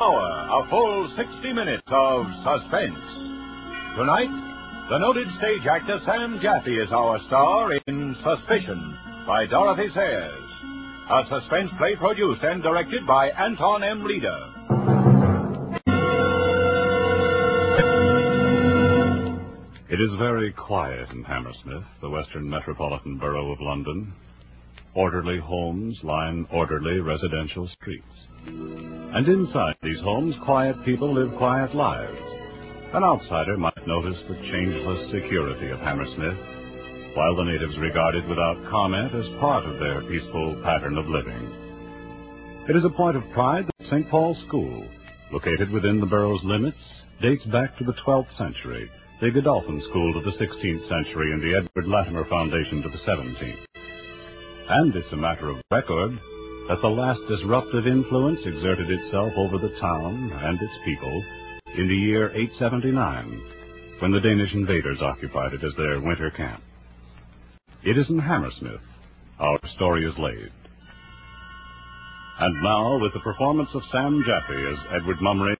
hour, a full 60 minutes of suspense. Tonight, the noted stage actor Sam Jaffe is our star in Suspicion by Dorothy Sayers. A suspense play produced and directed by Anton M. Leader. It is very quiet in Hammersmith, the western metropolitan borough of London. Orderly homes line orderly residential streets. And inside these homes, quiet people live quiet lives. An outsider might notice the changeless security of Hammersmith, while the natives regard it without comment as part of their peaceful pattern of living. It is a point of pride that St. Paul's School, located within the borough's limits, dates back to the 12th century, the Godolphin School to the 16th century, and the Edward Latimer Foundation to the 17th. And it's a matter of record that the last disruptive influence exerted itself over the town and its people in the year 879, when the Danish invaders occupied it as their winter camp. It is in Hammersmith our story is laid. And now, with the performance of Sam Jaffe as Edward Mummery,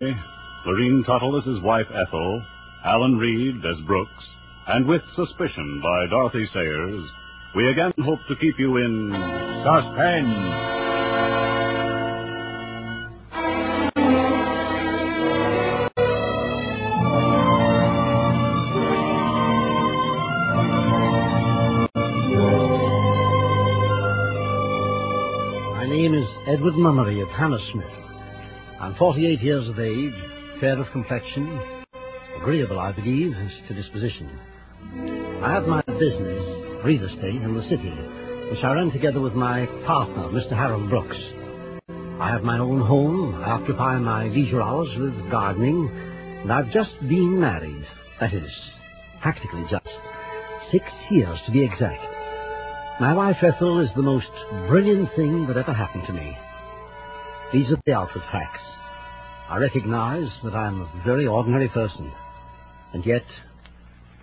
Lurene Tuttle as his wife Ethel, Alan Reed as Brooks, and with Suspicion by Dorothy Sayers, we again hope to keep you in suspense. My name is Edward Mummery of Hammersmith. I'm 48 years of age, fair of complexion, agreeable, I believe, as to disposition. I have my business, real estate, in the city, which I run together with my partner, Mr. Harold Brooks. I have my own home, I occupy my leisure hours with gardening, and I've just been married. That is, practically just. Six years to be exact. My wife Ethel is the most brilliant thing that ever happened to me. These are the outward facts. I recognize that I'm a very ordinary person. And yet,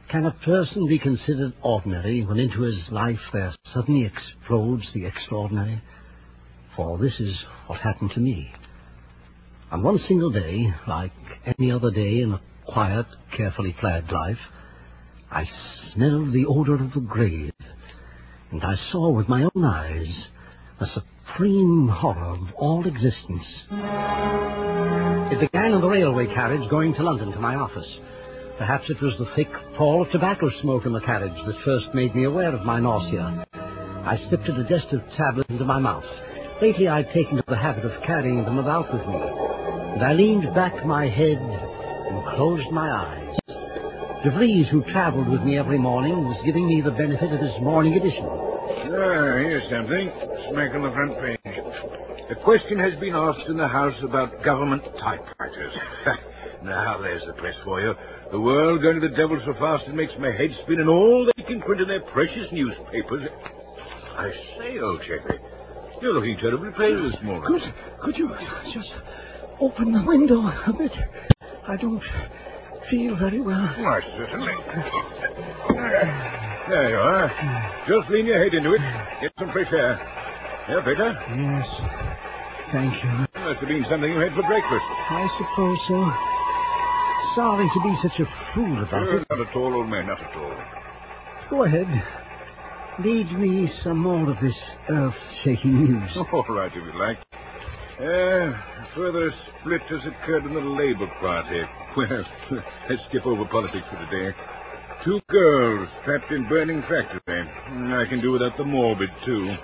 can a person be considered ordinary when into his life there suddenly explodes the extraordinary? For this is what happened to me. On one single day, like any other day in a quiet, carefully planned life, I smelled the odor of the grave and I saw with my own eyes the supreme horror of all existence. It began in the railway carriage going to London to my office. Perhaps it was the thick pall of tobacco smoke in the carriage that first made me aware of my nausea. I slipped a digestive tablet into my mouth. Lately I'd taken to the habit of carrying them about with me. And I leaned back my head and closed my eyes. De Vries, who travelled with me every morning, was giving me the benefit of his morning edition. Ah, here's something. Smack on the front page. A question has been asked in the House about government typewriters. now, there's the press for you. The world going to the devil so fast it makes my head spin, and all they can print in their precious newspapers. I say, old chappie, you're looking terribly pale this morning. Could, could you just open the window a bit? I don't feel very well. Why, certainly. There you are. Just lean your head into it. Get some fresh air. Yeah, better? Yes. Thank you. Must have been something you had for breakfast. I suppose so. Sorry to be such a fool about it. Not at all, old man, not at all. Go ahead. Lead me some more of this earth-shaking news. All right, if you like. Uh, further split has occurred in the Labour Party. Well, let's skip over politics for today. Two girls trapped in burning factory. I can do without the morbid, too.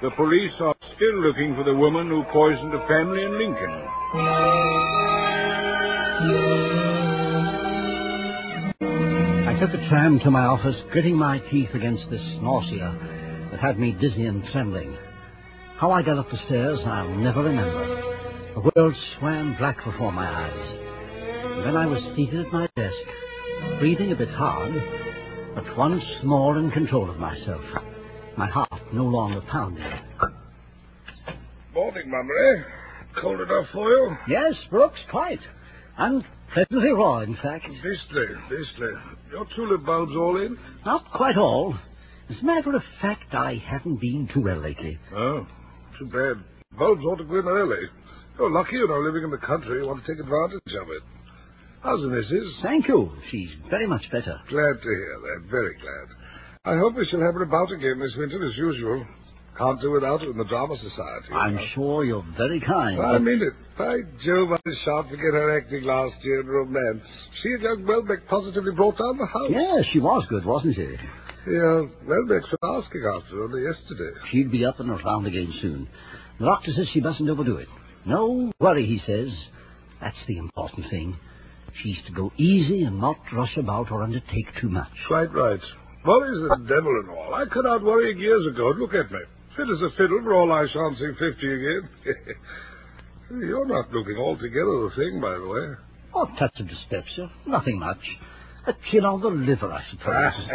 The police are still looking for the woman who poisoned a family in Lincoln. I took a tram to my office, gritting my teeth against this nausea that had me dizzy and trembling. How I got up the stairs, I'll never remember. The world swam black before my eyes. And then I was seated at my desk, breathing a bit hard, but once more in control of myself. My heart no longer pounding. Morning, Mummery. Cold enough for you? Yes, Brooks, quite. And pleasantly raw, in fact. Beastly, beastly. Your tulip bulbs all in? Not quite all. As a matter of fact, I haven't been too well lately. Oh, too bad. Bulbs ought to go in early. You're lucky you're not living in the country. You want to take advantage of it. How's the missus? Thank you. She's very much better. Glad to hear that. Very glad. I hope we shall have her about again this winter as usual. Can't do without her in the Drama Society. I'm know. sure you're very kind. I but- mean it. By Jove, I was sharp to get her acting last year in Romance. She and young Welbeck positively brought down the house. Yes, she was good, wasn't she? Yeah, Welbeck's been asking after her only yesterday. She'll be up and around again soon. The doctor says she mustn't overdo it. No worry, he says. That's the important thing. She's to go easy and not rush about or undertake too much. Quite right. Worry's the devil and all. I cut out worrying years ago. Look at me. Fit as a fiddle for all I shan't see fifty again. You're not looking altogether the thing, by the way. Oh, touch of dyspepsia. Nothing much. A chill on the liver, I suppose.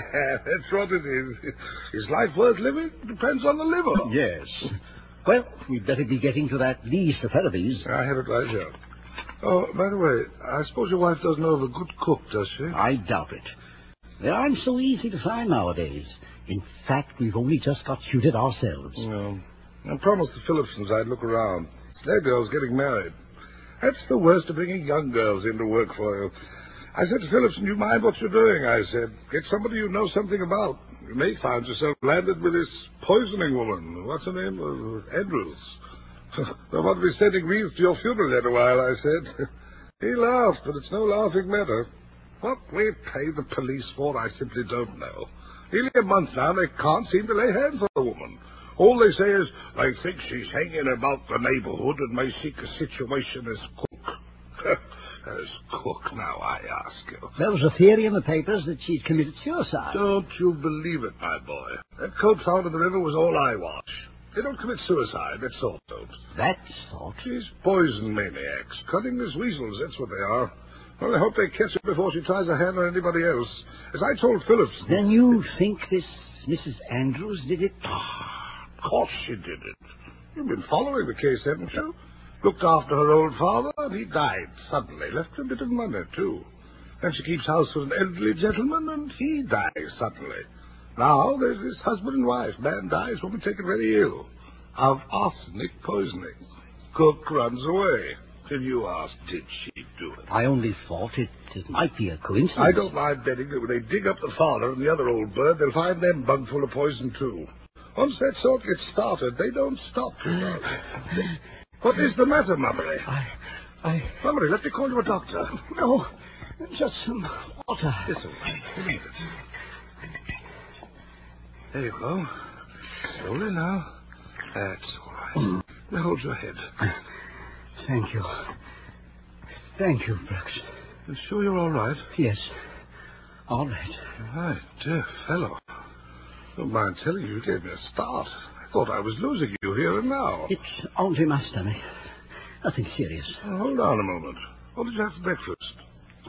That's what it is. Is life worth living? Depends on the liver. yes. Well, we'd better be getting to that Lisa Ferraby's. I have it right here. Oh, by the way, I suppose your wife doesn't know of a good cook, does she? I doubt it. They aren't so easy to find nowadays. In fact, we've only just got tutored ourselves. I promised the Phillipsons I'd look around. Their girl's getting married. That's the worst of bringing young girls in to work for you. I said to Phillipson, you mind what you're doing, I said. Get somebody you know something about. You may find yourself landed with this poisoning woman. What's her name? Uh, Andrews. They'll want to be sending wreaths to your funeral in a while, I said. he laughed, but it's no laughing matter. What we pay the police for, I simply don't know. Nearly a month now, they can't seem to lay hands on the woman. All they say is, they think she's hanging about the neighborhood and may seek a situation as cook. as cook, now, I ask you. There was a theory in the papers that she'd committed suicide. Don't you believe it, my boy. That coat found in the river was all eyewash. They don't commit suicide, that sort don't. That sort. She's poison maniacs, cunning as weasels, that's what they are. Well, I hope they catch her before she tries her hand on anybody else. As I told Phillips... Then you think this Mrs. Andrews did it? Ah, of course she did it. You've been following the case, haven't you? Looked after her old father, and he died suddenly. Left her a bit of money, too. And she keeps house for an elderly gentleman, and he dies suddenly. Now there's this husband and wife. Man dies, woman taken very ill. Of arsenic poisoning. Cook runs away. Can you ask, did she do it? I only thought it, it might be a coincidence. I don't mind betting that when they dig up the father and the other old bird, they'll find them bung full of poison, too. Once that sort gets started, they don't stop, what is the matter, Mummery? I, I, Mummery, let me call you a doctor. no, just some water. This way. Give me. There you go. Slowly now. That's all right. Now hold your head. Mm. Thank you. Thank you, Brooks. You sure you're all right? Yes. All right. My dear fellow. Don't mind telling you, you gave me a start. I thought I was losing you here and now. It's only my stomach. Nothing serious. Now, hold on a moment. What did you have for breakfast?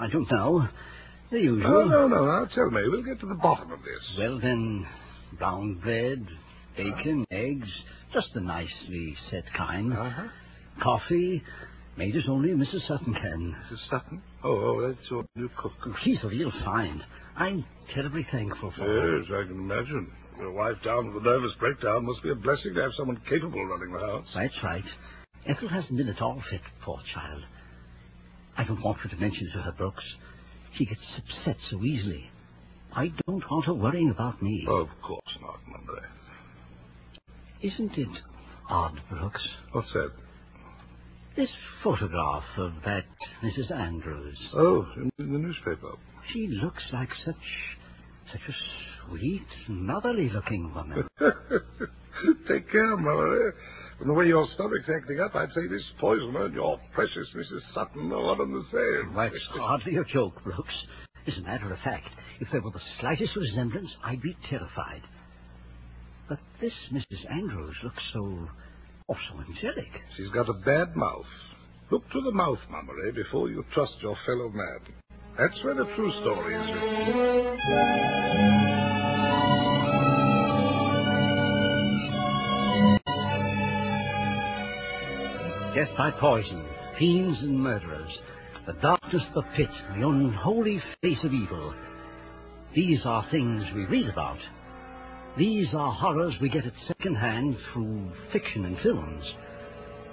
I don't know. The usual. No, no, no. Tell me. We'll get to the bottom of this. Well, then, brown bread, bacon, eggs, just the nicely set kind. Uh-huh. Coffee, made as only Mrs. Sutton can. Mrs. Sutton? Oh, oh, that's your new cook. Oh, she's a real find. I'm terribly thankful for her. Yes, I can imagine. Your wife down with a nervous breakdown must be a blessing to have someone capable running the house. That's right. Ethel hasn't been at all fit, poor child. I don't want her to mention it to her, Brooks. She gets upset so easily. I don't want her worrying about me. Oh, of course not, Mummery. Isn't it odd, Brooks? What's that? This photograph of that Mrs. Andrews. Oh, in, in the newspaper. She looks like such such a sweet, motherly looking woman. Take care, Mother. Eh? From the way your stomach's acting up, I'd say this poisoner and your precious Mrs. Sutton are one and the same. That's hardly a joke, Brooks. As a matter of fact, if there were the slightest resemblance, I'd be terrified. But this Mrs. Andrews looks so, oh, so angelic. She's got a bad mouth. Look to the mouth, Mummery, before you trust your fellow man. That's where the true story is written. Death by poison, fiends and murderers, the darkness of the pit, the unholy face of evil. These are things we read about. These are horrors we get at second hand through fiction and films.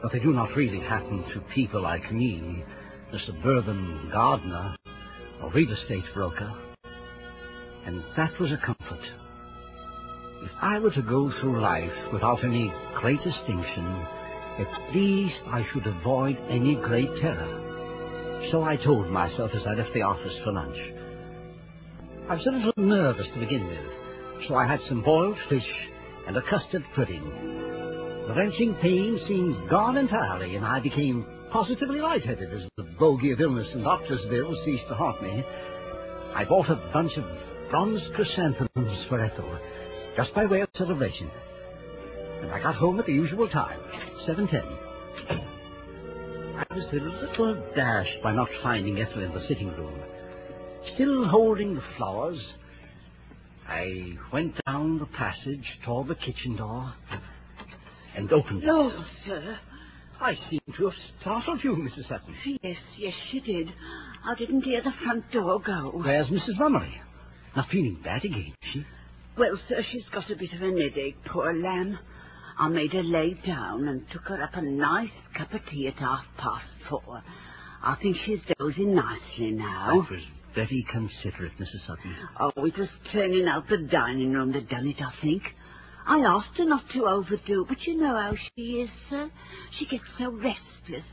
But they do not really happen to people like me, the suburban gardener or real estate broker. And that was a comfort. If I were to go through life without any great distinction, at least I should avoid any great terror. So I told myself as I left the office for lunch. I was a little nervous to begin with, so I had some boiled fish and a custard pudding. The wrenching pain seemed gone entirely, and I became positively lightheaded as the bogey of illness and doctor's bills ceased to haunt me. I bought a bunch of bronze chrysanthemums for Ethel, just by way of celebration. And I got home at the usual time, 7.10. I was a little dashed by not finding Ethel in the sitting room. Still holding the flowers, I went down the passage toward the kitchen door and opened it. No, sir. I seem to have startled you, Mrs. Sutton. Yes, yes, she did. I didn't hear the front door go. Where's Mrs. Mummery? Not feeling bad again, is she? Well, sir, she's got a bit of an headache, poor lamb. I made her lay down and took her up a nice cup of tea at half past four. I think she's dozing nicely now. That was very considerate, Mrs. Sutton. Oh, it was turning out the dining room that done it, I think. I asked her not to overdo, but you know how she is, sir. She gets so restless.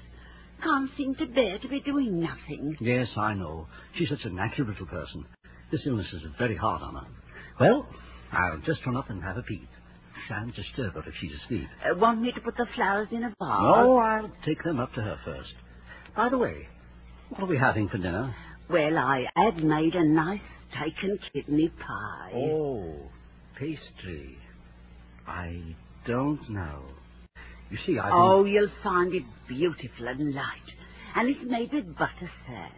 Can't seem to bear to be doing nothing. Yes, I know. She's such a natural little person. This illness is very hard on her. Well, I'll just run up and have a peep. Shan't disturb her if she's asleep. Uh, want me to put the flowers in a vase? No, I'll take them up to her first. By the way, what are we having for dinner? Well, I had made a nice steak and kidney pie. Oh, pastry. I don't know. You see, I've Oh, you'll find it beautiful and light. And it's made with butter, sir.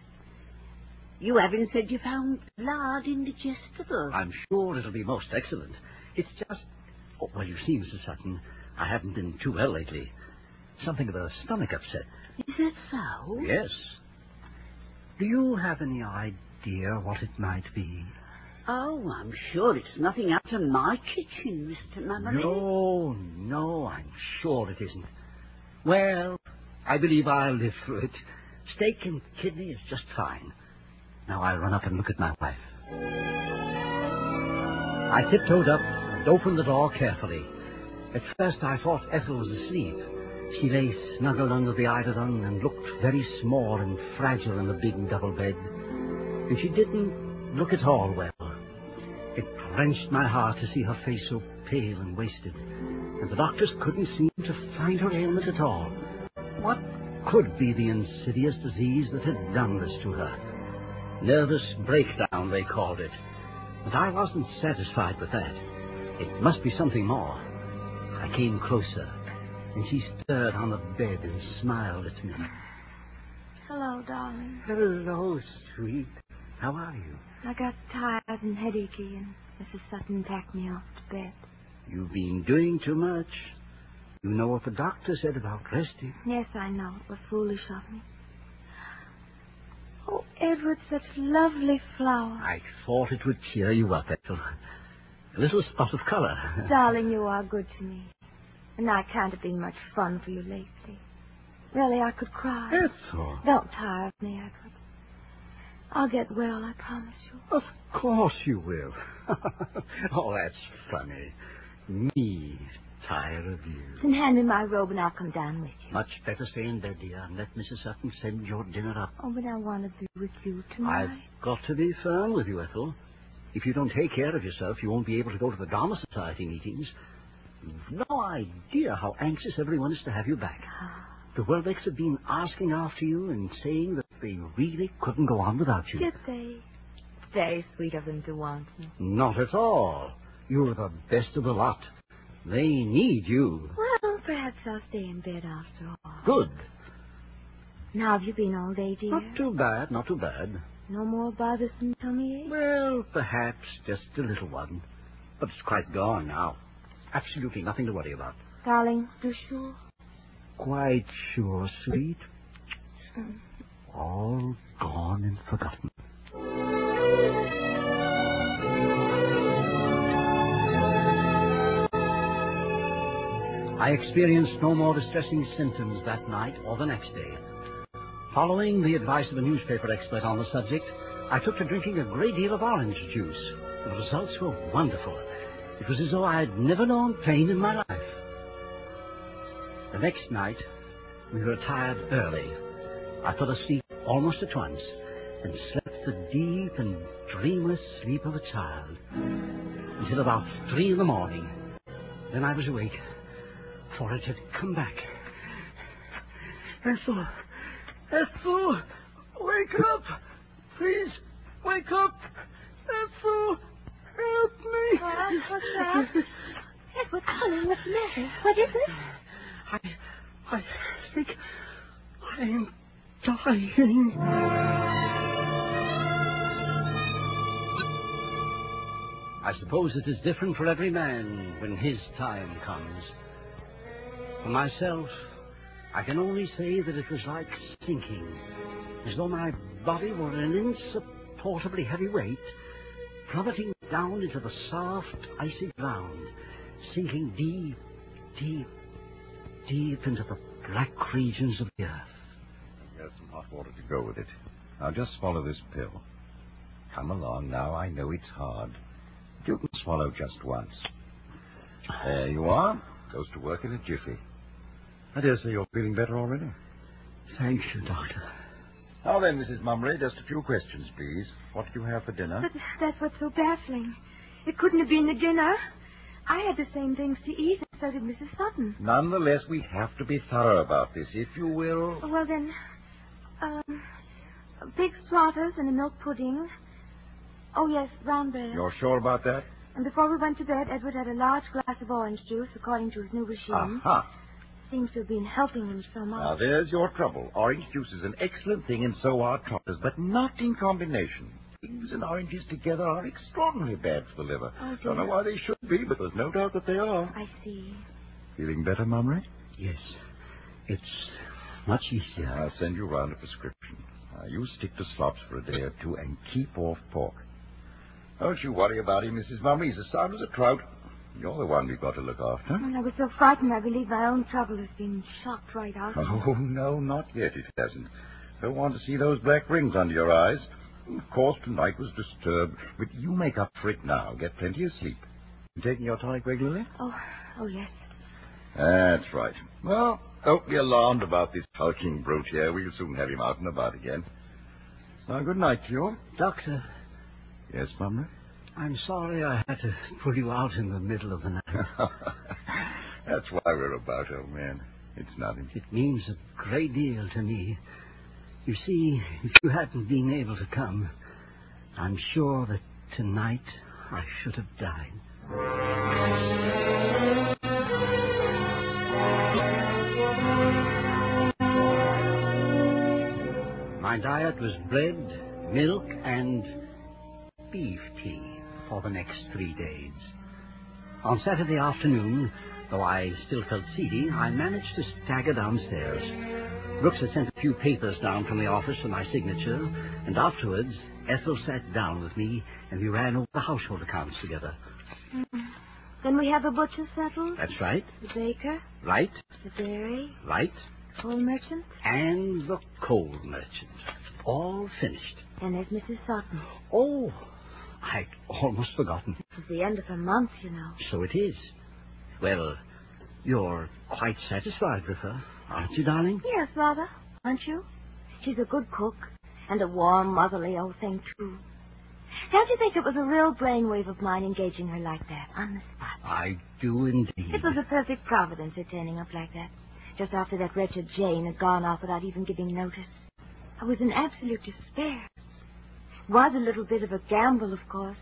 You haven't said you found lard indigestible. I'm sure it'll be most excellent. It's just... Oh, well, you see, Mrs. Sutton, I haven't been too well lately. Something of a stomach upset. Is that so? Yes. Do you have any idea what it might be? Oh, I'm sure it's nothing out of my kitchen, Mr. Mummery. No, no, I'm sure it isn't. Well, I believe I'll live through it. Steak and kidney is just fine. Now I'll run up and look at my wife. I tiptoed up and opened the door carefully. At first I thought Ethel was asleep. She lay snuggled under the eiderdown and looked very small and fragile in the big double bed. And she didn't look at all well. It wrenched my heart to see her face so pale and wasted, and the doctors couldn't seem to find her ailment at all. What could be the insidious disease that had done this to her? Nervous breakdown, they called it. But I wasn't satisfied with that. It must be something more. I came closer, and she stirred on the bed and smiled at me. Hello, darling. Hello, sweet. How are you? I got tired and headachy, and Mrs. Sutton packed me off to bed. You've been doing too much. You know what the doctor said about resting. Yes, I know. It was foolish of me. Oh, Edward, such lovely flowers. I thought it would cheer you up, Ethel. A little spot of color. Darling, you are good to me. And I can't have been much fun for you lately. Really, I could cry. Ethel. Don't tire of me, Edward. I'll get well, I promise you. Of course you will. oh, that's funny. Me tire of you. Then hand me my robe and I'll come down with you. Much better stay in bed, dear, and let Mrs. Sutton send your dinner up. Oh, but I want to be with you tonight. I've got to be firm with you, Ethel. If you don't take care of yourself, you won't be able to go to the Drama Society meetings. You've no idea how anxious everyone is to have you back. The Welbecks have been asking after you and saying that they really couldn't go on without you. Did they? Very sweet of them to want me. Not at all. You're the best of the lot. They need you. Well, perhaps I'll stay in bed after all. Good. Now have you been all day, dear? Not too bad, not too bad. No more bothersome tummy ache? Well, perhaps just a little one. But it's quite gone now. Absolutely nothing to worry about. Darling, you sure? Quite sure, sweet. Mm. All gone and forgotten. I experienced no more distressing symptoms that night or the next day. Following the advice of a newspaper expert on the subject, I took to drinking a great deal of orange juice. The results were wonderful. It was as though I had never known pain in my life. The next night, we retired early. I fell asleep almost at once and slept the deep and dreamless sleep of a child until about three in the morning. Then I was awake, for it had come back. Ethel, Ethel, wake up. Please, wake up. Ethel, help me. What? What's that? Edward, darling, what's the matter? What is it? I, I think I'm dying. I suppose it is different for every man when his time comes. For myself, I can only say that it was like sinking, as though my body were an insupportably heavy weight, plummeting down into the soft, icy ground, sinking deep, deep, deep into the black regions of the earth. There's some hot water to go with it. Now just swallow this pill. Come along now. I know it's hard. You can swallow just once. There you are. Goes to work in a jiffy. I dare say you're feeling better already. Thank you, Doctor. Now then, Mrs. Mummery, just a few questions, please. What do you have for dinner? But that's what's so baffling. It couldn't have been the dinner. I had the same things to eat, and so did Mrs. Sutton. Nonetheless, we have to be thorough about this, if you will. Well, then, um, pig's trotters and a milk pudding. Oh, yes, brown bread. You're sure about that? And before we went to bed, Edward had a large glass of orange juice, according to his new regime. Aha. Seems to have been helping him so much. Now, there's your trouble. Orange juice is an excellent thing, and so are trotters, but not in combination. Figs and oranges together are extraordinarily bad for the liver. Oh, Don't know why they should be, but there's no doubt that they are. I see. Feeling better, Mummery? Yes, it's much easier. I'll send you round a prescription. Now, you stick to slops for a day or two and keep off pork. Don't you worry about him, Mrs. Mummery. He's as sound as a trout. You're the one we've got to look after. And I was so frightened, I believe my own trouble has been shocked right out. Oh, no, not yet. It hasn't. Don't want to see those black rings under your eyes. Of course, tonight was disturbed, but you make up for it now. Get plenty of sleep. You taking your tonic regularly? Oh, oh, yes. That's right. Well, don't be alarmed about this hulking brute here. We'll soon have him out and about again. Now, good night to you. Doctor, Yes, Mummery? I'm sorry I had to pull you out in the middle of the night. That's why we're about, old man. It's nothing. It means a great deal to me. You see, if you hadn't been able to come, I'm sure that tonight I should have died. My diet was bread, milk, and beef tea for the next three days. On Saturday afternoon, though I still felt seedy, I managed to stagger downstairs. Brooks had sent a few papers down from the office for my signature, and afterwards Ethel sat down with me and we ran over the household accounts together. Mm-hmm. Then we have the butcher settled, That's right, the baker, right, the dairy, right, coal merchant, and the coal merchant. All finished. and there's Mrs. Sutton. Oh, I'd almost forgotten. It's the end of the month, you know. So it is. Well, you're quite satisfied with her, aren't you, darling? Yes, rather, aren't you? She's a good cook, and a warm, motherly old thing, too. Don't you think it was a real brainwave of mine engaging her like that, on the spot? I do indeed. It was a perfect providence her turning up like that, just after that wretched Jane had gone off without even giving notice. I was in absolute despair. Was a little bit of a gamble, of course,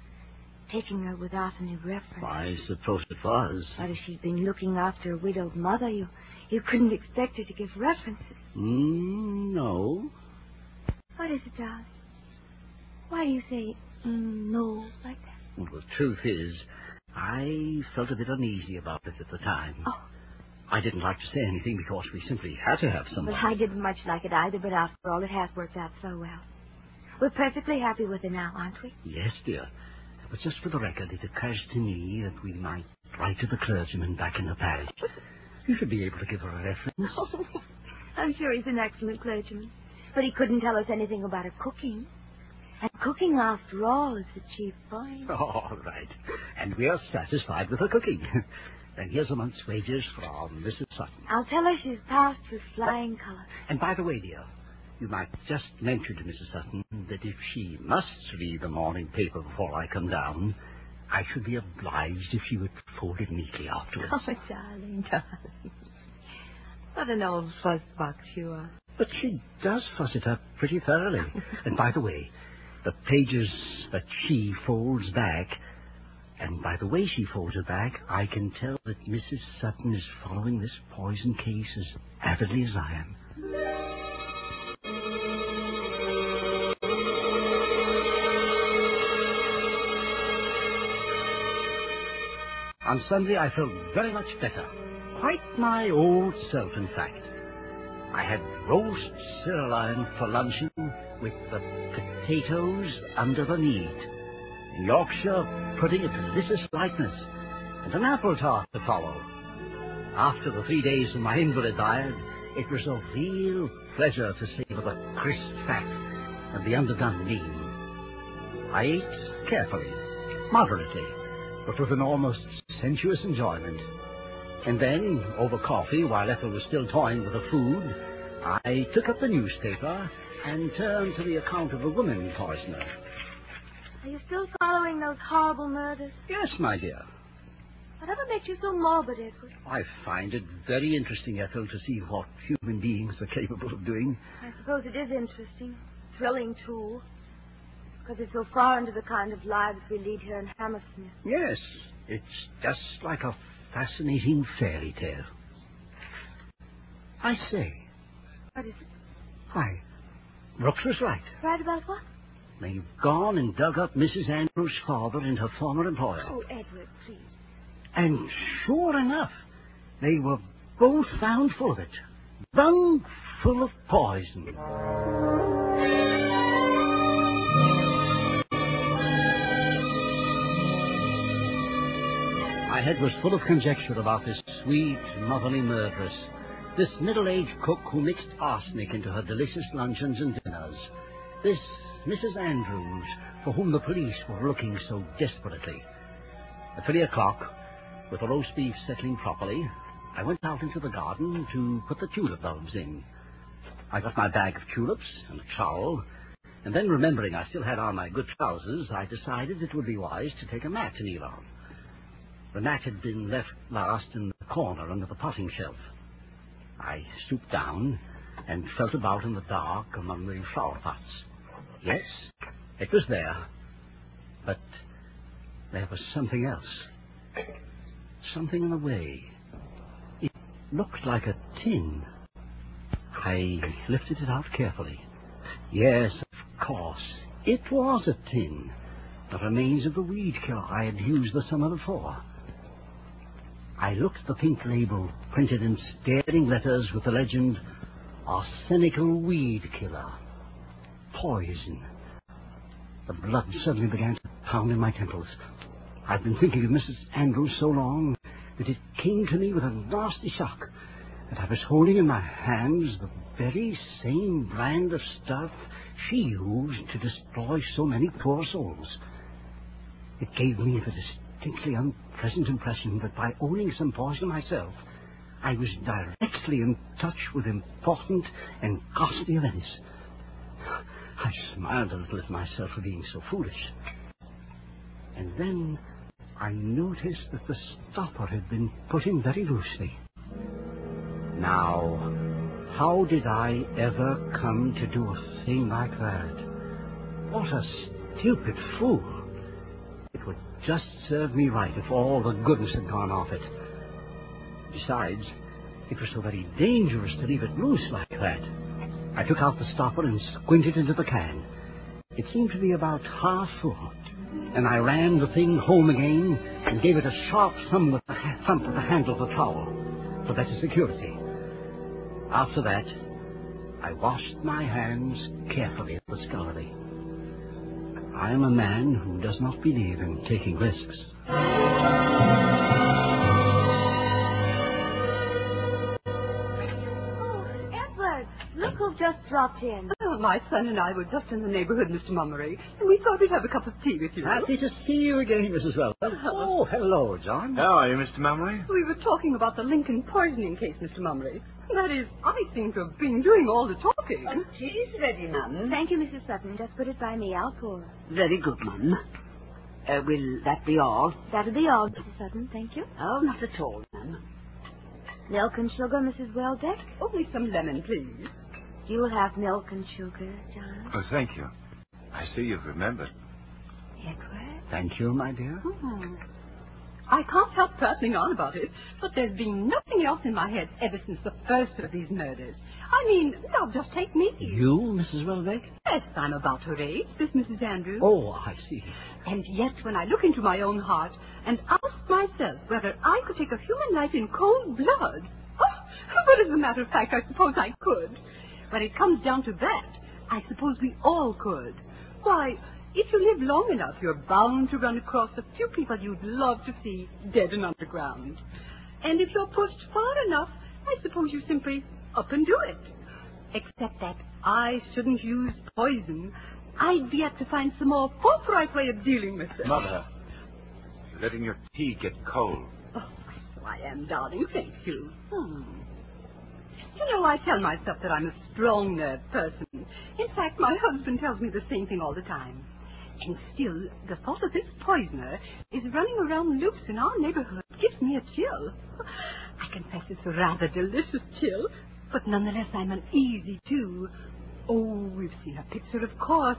taking her without any reference. I suppose it was. But if she'd been looking after a widowed mother, you you couldn't expect her to give references. Mm, no. What is it, darling? Why do you say mm, no like that? Well, the truth is, I felt a bit uneasy about it at the time. Oh. I didn't like to say anything because we simply had to have somebody. Well, I didn't much like it either, but after all, it has worked out so well. We're perfectly happy with her now, aren't we? Yes, dear. But just for the record, it occurs to me that we might write to the clergyman back in the parish. You should be able to give her a reference. Oh, I'm sure he's an excellent clergyman. But he couldn't tell us anything about her cooking. And cooking, after all, is the chief point. All right. And we are satisfied with her cooking. then here's a month's wages from Mrs. Sutton. I'll tell her she's passed with flying colours. And by the way, dear, you might just mention to Mrs. Sutton that if she must read the morning paper before I come down, I should be obliged if she would fold it neatly afterwards. Oh, darling, darling. What an old fussbox you are. But she does fuss it up pretty thoroughly. and by the way, the pages that she folds back, and by the way she folds it back, I can tell that Mrs. Sutton is following this poison case as avidly as I am. On Sunday, I felt very much better. Quite my old self, in fact. I had roast sirloin for luncheon with the potatoes under the meat, Yorkshire pudding of delicious lightness, and an apple tart to follow. After the three days of my invalid diet, it was a real pleasure to savor the crisp fat and the underdone lean. I ate carefully, moderately, but with an almost sensuous enjoyment. And then, over coffee, while Ethel was still toying with the food, I took up the newspaper and turned to the account of a woman poisoner. Are you still following those horrible murders? Yes, my dear. Whatever makes you so morbid, Edward? I find it very interesting, Ethel, to see what human beings are capable of doing. I suppose it is interesting. Thrilling, too. Because it's so far into the kind of lives we lead here in Hammersmith. Yes, it's just like a fascinating fairy tale. I say, What is it? why, Brooks was right. Right about what? They've gone and dug up Mrs. Andrews' father and her former employer. Oh, Edward, please. And sure enough, they were both found full of it. Bung full of poison. My head was full of conjecture about this sweet, motherly murderess, this middle-aged cook who mixed arsenic into her delicious luncheons and dinners, this Mrs. Andrews, for whom the police were looking so desperately. At three o'clock, with the roast beef settling properly, I went out into the garden to put the tulip bulbs in. I got my bag of tulips and a trowel, and then remembering I still had on my good trousers, I decided it would be wise to take a mat to kneel on. The mat had been left last in the corner under the potting shelf. I stooped down and felt about in the dark among the flower pots. Yes, it was there. But there was something else. Something in the way. It looked like a tin. I lifted it out carefully. Yes, of course. It was a tin. The remains of the weed killer I had used the summer before. I looked at the pink label printed in staring letters with the legend, Arsenical Weed Killer. Poison. The blood suddenly began to pound in my temples. I'd been thinking of Mrs. Andrews so long that it came to me with a nasty shock that I was holding in my hands the very same brand of stuff she used to destroy so many poor souls. It gave me the distinctly unpleasant impression that by owning some poison myself, I was directly in touch with important and costly events. I smiled a little at myself for being so foolish. And then I noticed that the stopper had been put in very loosely. Now, how did I ever come to do a thing like that? What a stupid fool. It would just served me right if all the goodness had gone off it. Besides, It was so very dangerous to leave it loose like that. I took out the stopper and squinted into the can. It seemed to be about half full. And I ran the thing home again and gave it a sharp thump with the, ha- thump with the handle of the towel for better security. After that, I washed my hands carefully at the scullery. I am a man who does not believe in taking risks. Oh, Edward, look who just dropped in. Oh, my son and I were just in the neighborhood, Mr. Mummery, and we thought we'd have a cup of tea with you. Happy to see you again, Mrs. Welbeck. Oh, hello, John. How are you, Mr. Mummery? We were talking about the Lincoln poisoning case, Mr. Mummery. That is, I seem to have been doing all the talking. And tea's ready, ma'am. Thank you, Mrs. Sutton. Just put it by me. I'll pour. Very good, ma'am. Uh, will that be all? That'll be all, Mrs. Sutton. Thank you. Oh, not at all, ma'am. Milk and sugar, Mrs. Welbeck? Only some lemon, please. You'll have milk and sugar, John. Oh, thank you. I see you've remembered. Edward? Thank you, my dear. Hmm. I can't help prattling on about it, but there's been nothing else in my head ever since the first of these murders. I mean, now just take me. You, Mrs. Welbeck? Yes, I'm about her age, this Mrs. Andrews. Oh, I see. And yet, when I look into my own heart and ask myself whether I could take a human life in cold blood, oh, but as a matter of fact, I suppose I could. When it comes down to that, I suppose we all could. Why, if you live long enough, you're bound to run across a few people you'd love to see dead and underground. And if you're pushed far enough, I suppose you simply up and do it. Except that I shouldn't use poison. I'd be apt to find some more forthright way of dealing with it. Mother, you're letting your tea get cold. Oh, so I am, darling. Thank you. Hmm. You know, I tell myself that I'm a strong-nerved person. In fact, my husband tells me the same thing all the time. And still, the thought of this poisoner is running around loose in our neighborhood gives me a chill. I confess it's a rather delicious chill, but nonetheless I'm uneasy, too. Oh, we've seen a picture, of course,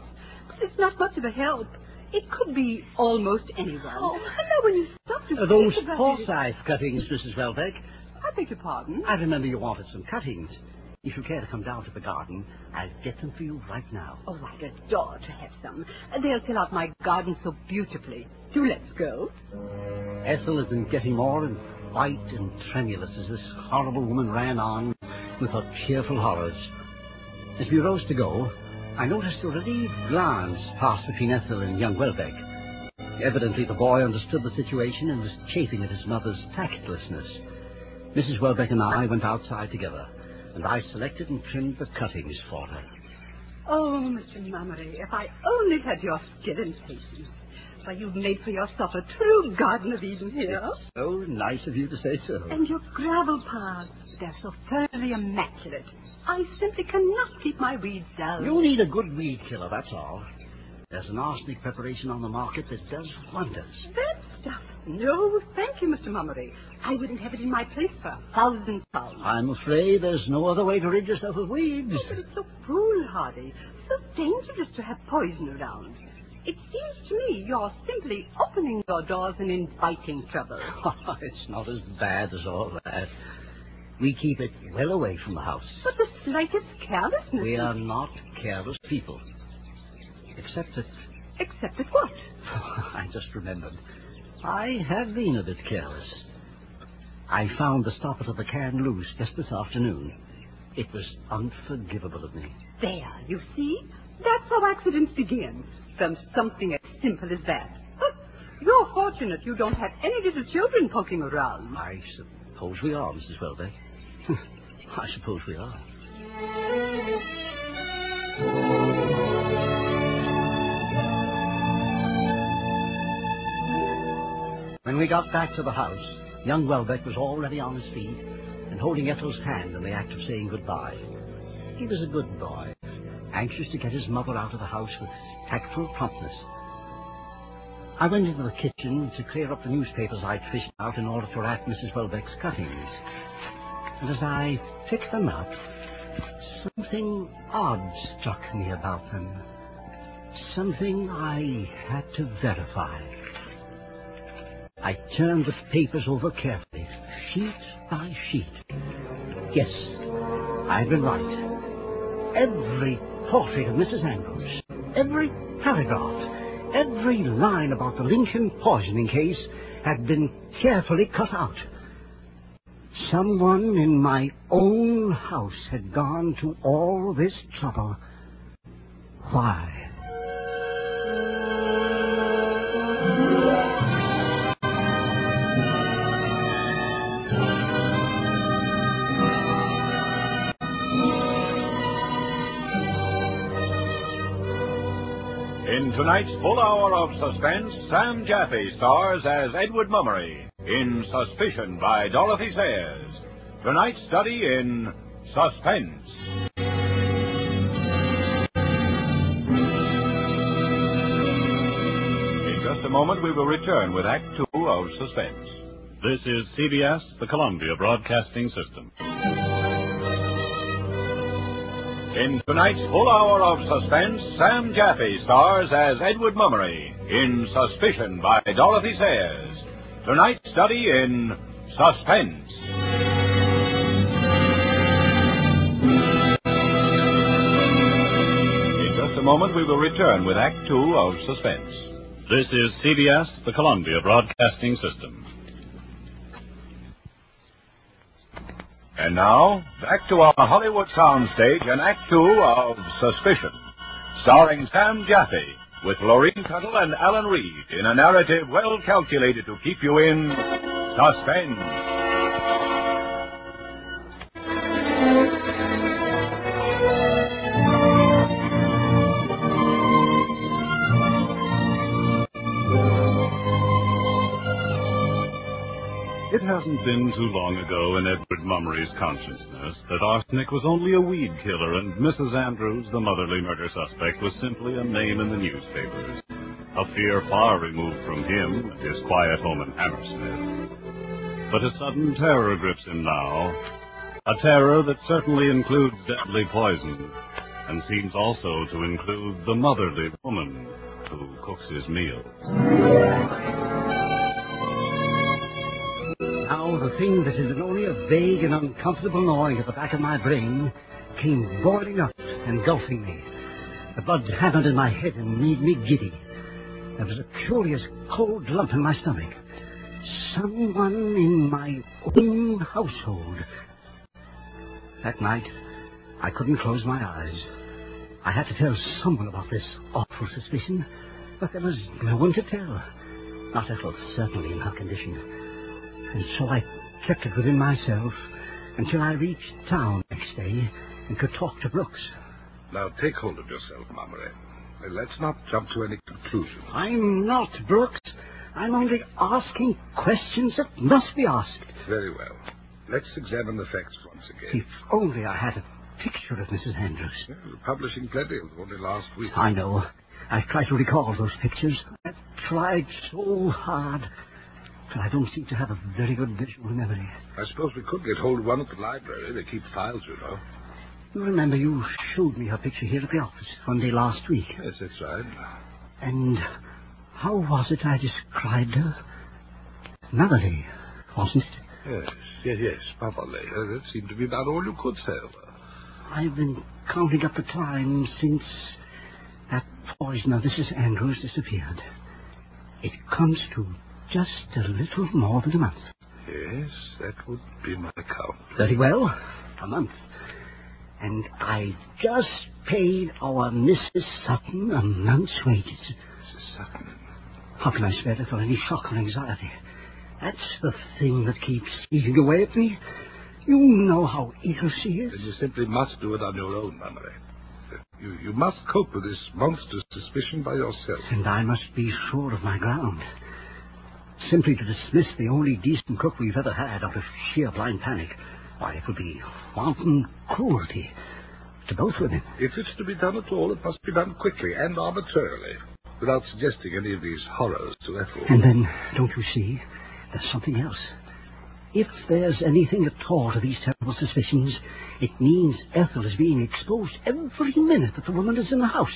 but it's not much of a help. It could be almost anyone. Oh, hello, when you stop to Uh, those think about it- Forsyth cuttings, Mrs. Welbeck. I beg your pardon? I remember you wanted some cuttings. If you care to come down to the garden, I'll get them for you right now. Oh, I'd adore to have some. They'll fill out my garden so beautifully. Do let's go. Ethel had been getting more and white and tremulous as this horrible woman ran on with her cheerful horrors. As we rose to go, I noticed a relieved glance pass between Ethel and young Welbeck. Evidently, the boy understood the situation and was chafing at his mother's tactlessness. Mrs. Welbeck and I went outside together, and I selected and trimmed the cuttings for her. Oh, Mr. Mummery, if I only had your skill and patience. Why, you've made for yourself a true Garden of Eden here. It's So nice of you to say so. And your gravel paths, they're so thoroughly immaculate. I simply cannot keep my weeds down. You need a good weed killer, that's all. There's an arsenic preparation on the market that does wonders. That stuff. No, thank you, Mr. Mummery. I wouldn't have it in my place for a thousand pounds. I'm afraid there's no other way to rid yourself of weeds. Oh, but it's so foolhardy, so dangerous to have poison around. It seems to me you're simply opening your doors and inviting trouble. it's not as bad as all that. We keep it well away from the house. But the slightest carelessness. We are not careless people. Except that. Except that what? I just remembered. I have been a bit careless. I found the stopper to the can loose just this afternoon. It was unforgivable of me. There, you see? That's how accidents begin. From something as simple as that. But you're fortunate you don't have any little children poking around. I suppose we are, Mrs. Welbeck. I suppose we are. When we got back to the house, young Welbeck was already on his feet and holding Ethel's hand in the act of saying goodbye. He was a good boy, anxious to get his mother out of the house with tactful promptness. I went into the kitchen to clear up the newspapers I'd fished out in order to wrap Mrs. Welbeck's cuttings. And as I picked them up, something odd struck me about them. Something I had to verify. I turned the papers over carefully, sheet by sheet. Yes, I've been right. Every portrait of Mrs. Andrews, every paragraph, every line about the Lincoln poisoning case had been carefully cut out. Someone in my own house had gone to all this trouble. Why? In tonight's full hour of suspense, Sam Jaffe stars as Edward Mummery in Suspicion by Dorothy Sayers. Tonight's study in suspense. In just a moment, we will return with Act Two of Suspense. This is CBS, the Columbia Broadcasting System. In tonight's full hour of suspense, Sam Jaffe stars as Edward Mummery in Suspicion by Dorothy Sayers. Tonight's study in suspense. In just a moment, we will return with Act Two of Suspense. This is CBS, the Columbia Broadcasting System. And now, back to our Hollywood soundstage and Act Two of Suspicion, starring Sam Jaffe, with Lorene Tuttle and Alan Reed in a narrative well calculated to keep you in suspense. Hasn't been too long ago in Edward Mummery's consciousness that arsenic was only a weed killer and Mrs. Andrews, the motherly murder suspect, was simply a name in the newspapers. A fear far removed from him and his quiet home in Hammersmith. But a sudden terror grips him now. A terror that certainly includes deadly poison and seems also to include the motherly woman who cooks his meals. Now, the thing that had been only a vague and uncomfortable gnawing at the back of my brain came boiling up, engulfing me. The blood hammered in my head and made me giddy. There was a curious cold lump in my stomach. Someone in my own household. That night, I couldn't close my eyes. I had to tell someone about this awful suspicion, but there was no one to tell. Not Ethel, certainly in her condition. And so I kept it within myself until I reached town next day and could talk to Brooks. Now take hold of yourself, Mummery. Let's not jump to any conclusions. I'm not Brooks. I'm only asking questions that must be asked. Very well. Let's examine the facts once again. If only I had a picture of Mrs. Andrews. Well, publishing plenty of only last week. I know. I've tried to recall those pictures. I've tried so hard. I don't seem to have a very good visual memory. I suppose we could get hold of one at the library. They keep files, you know. You remember you showed me her picture here at the office one day last week. Yes, that's right. And how was it I described her? Motherly, wasn't it? Yes, yes, yes, probably. Uh, that seemed to be about all you could say of her. I've been counting up the time since that poisoner, Mrs. Andrews disappeared. It comes to just a little more than a month. Yes, that would be my count. Very well, a month. And I just paid our Mrs. Sutton a month's wages. Mrs. Sutton? How can I spare her for any shock or anxiety? That's the thing that keeps eating away at me. You know how ill she is. Then you simply must do it on your own, Mummery. You, you must cope with this monstrous suspicion by yourself. And I must be sure of my ground. Simply to dismiss the only decent cook we've ever had out of sheer blind panic, why, it would be wanton cruelty to both women. If it's to be done at all, it must be done quickly and arbitrarily, without suggesting any of these horrors to Ethel. And then, don't you see, there's something else. If there's anything at all to these terrible suspicions, it means Ethel is being exposed every minute that the woman is in the house.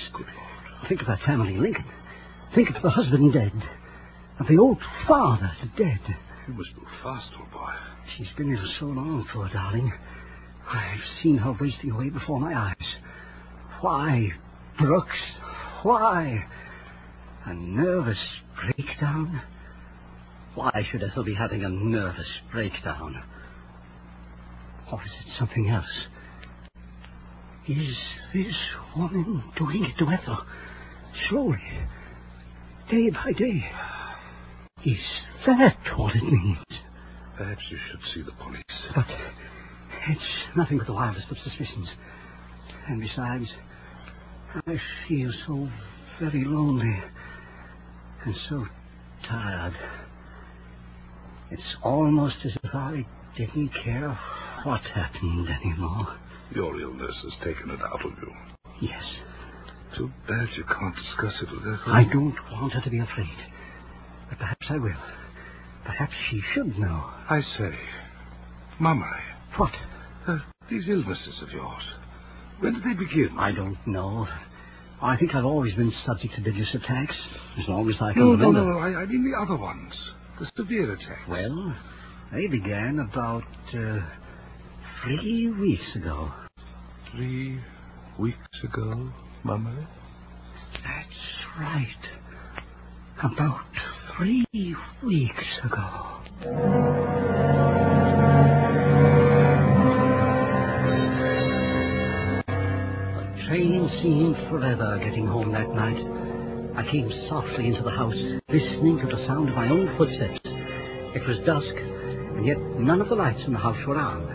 Think of that family Lincoln. Think of the husband dead, of the old father's dead. You must move fast, old boy. She's been ill so long, poor darling. I've seen her wasting away before my eyes. Why, Brooks? Why? A nervous breakdown? Why should Ethel be having a nervous breakdown? Or is it something else? Is this woman doing it to Ethel? Slowly. Day by day. Is that what it means? Perhaps you should see the police. But it's nothing but the wildest of suspicions. And besides, I feel so very lonely and so tired. It's almost as if I didn't care what happened anymore. Your illness has taken it out of you. Yes. Too bad you can't discuss it with Ethel. I don't want her to be afraid. But perhaps I will. Perhaps she should know. I say, Mummery. What? Uh, these illnesses of yours. When did they begin? I don't know. I think I've always been subject to bilious attacks, as long as I can No, no, remember. no, no. I, I mean the other ones. The severe attacks. Well, they began about uh, three weeks ago. Three weeks ago, Mummery? That's right. About three weeks ago. The train seemed forever uh, getting home that night. I came softly into the house, listening to the sound of my own footsteps. It was dusk, and yet none of the lights in the house were on.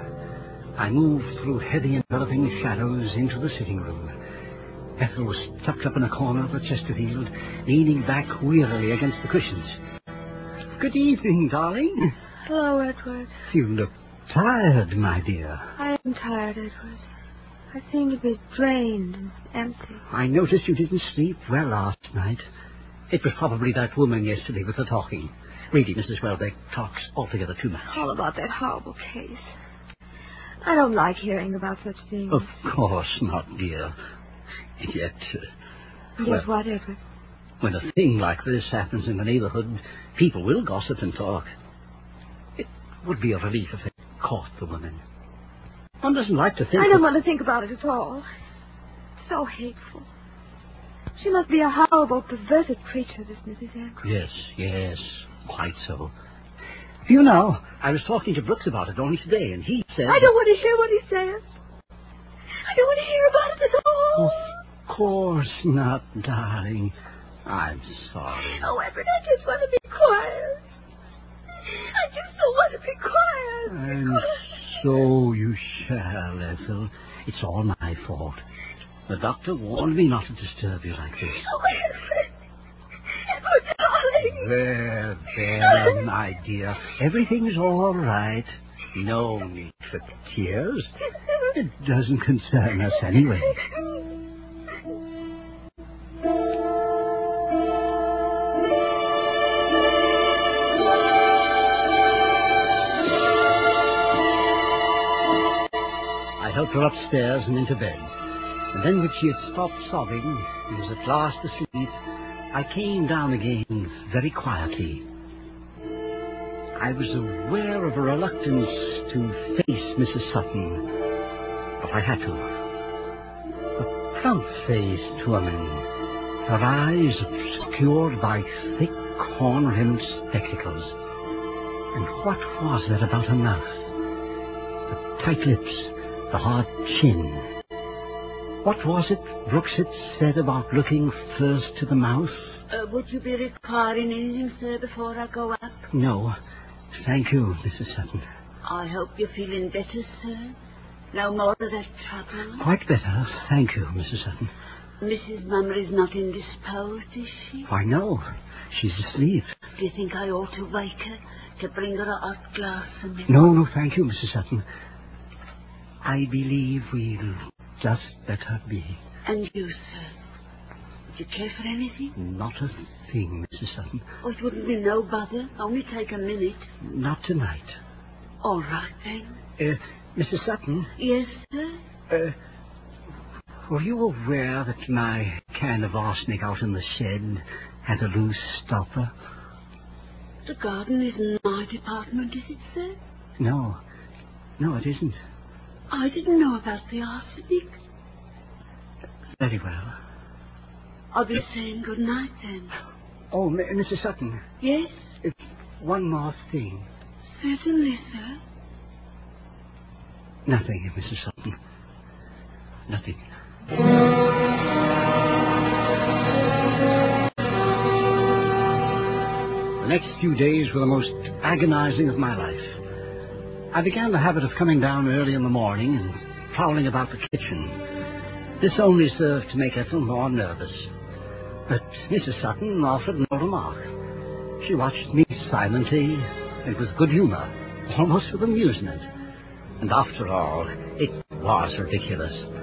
I moved through heavy enveloping shadows into the sitting room. Ethel was tucked up in a corner of the Chesterfield, leaning back wearily against the cushions. Good evening, darling. Hello, Edward. You look tired, my dear. I am tired, Edward. I seem to be drained and empty. I noticed you didn't sleep well last night. It was probably that woman yesterday with the talking. Really, Mrs. Welbeck talks altogether too much. All about that horrible case. I don't like hearing about such things. Of course not, dear. And yet, uh, Yes, well- what, Edward? when a thing like this happens in the neighborhood, people will gossip and talk. It would be a relief if they caught the woman. One doesn't like to think. I don't want to think about it at all. So hateful. She must be a horrible, perverted creature, this Mrs. Ackroyd. Yes, yes, quite so. You know, I was talking to Brooks about it only today, and he said. I don't want to hear what he says. I don't want to hear about it at all. Of course not, darling. I'm sorry. Oh, Edward, I just want to be quiet. I just don't want to be quiet. And so you shall, Ethel. It's all my fault. The doctor warned me not to disturb you like this. Oh, Edward. Edward, darling. There, there, my dear. Everything's all right. No need for tears. It doesn't concern us anyway. I helped her upstairs and into bed. And then when she had stopped sobbing and was at last asleep, I came down again very quietly. I was aware of a reluctance to face Mrs. Sutton, but I had to. A plump-faced woman, her eyes obscured by thick horn-rimmed spectacles. And what was there about her mouth? The tight lips, the hard chin. What was it Brooks had said about looking first to the mouth? Uh, would you be requiring anything, sir, before I go up? No. Thank you, Mrs. Sutton. I hope you're feeling better, sir. No more of that trouble. Quite better. Thank you, Mrs. Sutton. Mrs. Mummery's not indisposed, is she? Why, no. She's asleep. Do you think I ought to wake her to bring her a hot glass of milk? No, no, thank you, Mrs. Sutton. I believe we'll just let her be. And you, sir? Would you care for anything? Not a thing, Mrs. Sutton. Oh, it wouldn't be no bother. Only take a minute. Not tonight. All right, then. Uh, Mrs. Sutton, Yes, sir? uh, were you aware that my can of arsenic out in the shed had a loose stopper? The garden isn't my department, is it, sir? No. No, it isn't. I didn't know about the arsenic. Very well. I'll be saying good night then. Oh, M- Mrs. Sutton, Yes, if one more thing. certainly, sir. Nothing, Mrs. Sutton. Nothing. The next few days were the most agonizing of my life. I began the habit of coming down early in the morning and prowling about the kitchen. This only served to make Ethel more nervous. But Mrs. Sutton offered no remark. She watched me silently and with good humor, almost with amusement. And after all, it was ridiculous.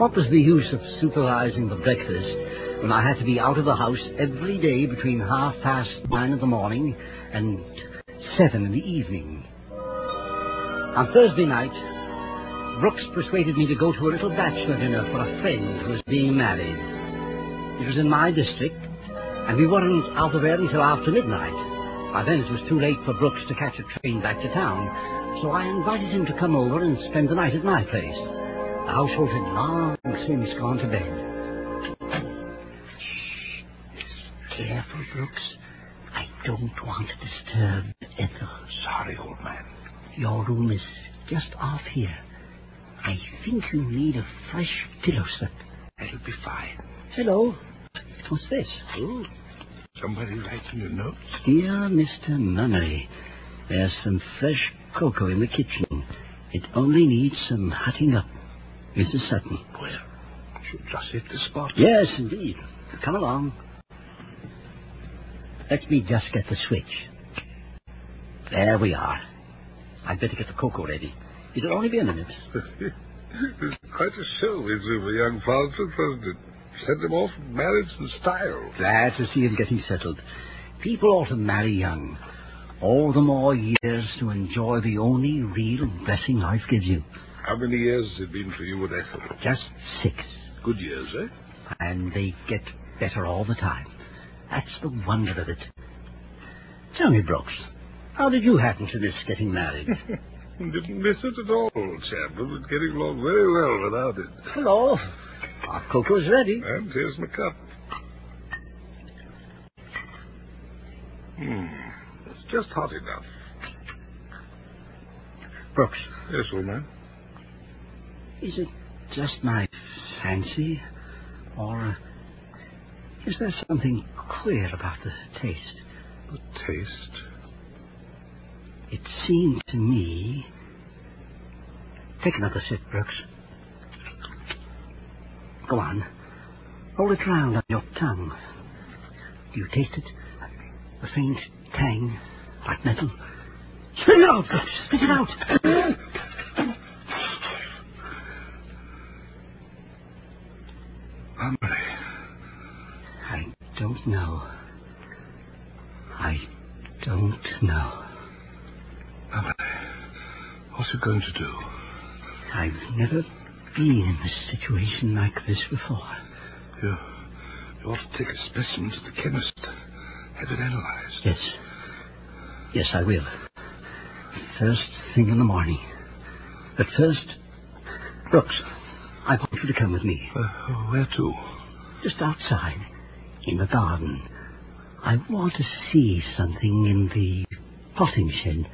What was the use of supervising the breakfast when I had to be out of the house every day between half past nine in the morning and seven in the evening? On Thursday night, Brooks persuaded me to go to a little bachelor dinner for a friend who was being married. It was in my district, and we weren't out of there until after midnight. By then it was too late for Brooks to catch a train back to town, so I invited him to come over and spend the night at my place. The household had long since gone to bed. Shh. Careful, Brooks. I don't want to disturb Ethel. Sorry, old man. Your room is just off here. I think you need a fresh pillow slip. That'll be fine. Hello. What's this? Oh, somebody writing a note? Dear Mr. Mummery, there's some fresh cocoa in the kitchen. It only needs some hotting up. Mrs. Sutton. Oh, well, should just hit the spot. Yes, indeed. Come along. Let me just get the switch. There we are. I'd better get the cocoa ready. It'll only be a minute. It's quite a show threw for young Falford, wasn't it? Sent him off married in style. Glad to see him getting settled. People ought to marry young. All the more years to enjoy the only real blessing life gives you. How many years has it been for you with Ethel? Just six. Good years, eh? And they get better all the time. That's the wonder of it. Tell me, Brooks, how did you happen to miss getting married? Didn't miss it at all, old chap. I was getting along very well without it. Hello. Our cocoa's ready. And here's my cup. Hmm. It's just hot enough. Brooks, Yes, old man. Is it just my fancy? Or uh, is there something queer about the taste? The taste. It seemed to me. Take another sip, Brooks. Go on. Hold it round on your tongue. Do you taste it? The faint tang, like metal. Spit it out, Brooks. Spit it out. Mummery. I don't know. I don't know. Mummery. What's it going to do? I've never been in a situation like this before. You, you ought to take a specimen to the chemist. Have it analyzed. Yes. Yes, I will. First thing in the morning. But first, Brooks, I want you to come with me. Uh, where to? Just outside, in the garden. I want to see something in the potting shed.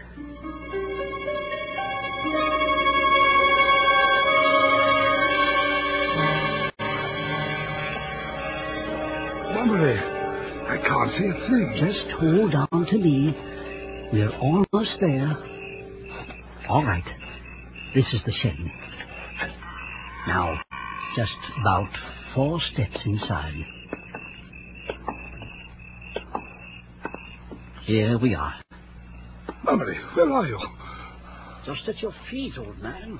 I can't see a thing. Just hold on to me. We're almost there. All right. This is the shed. Now, just about four steps inside. Here we are. Mummery, where are you? Just at your feet, old man.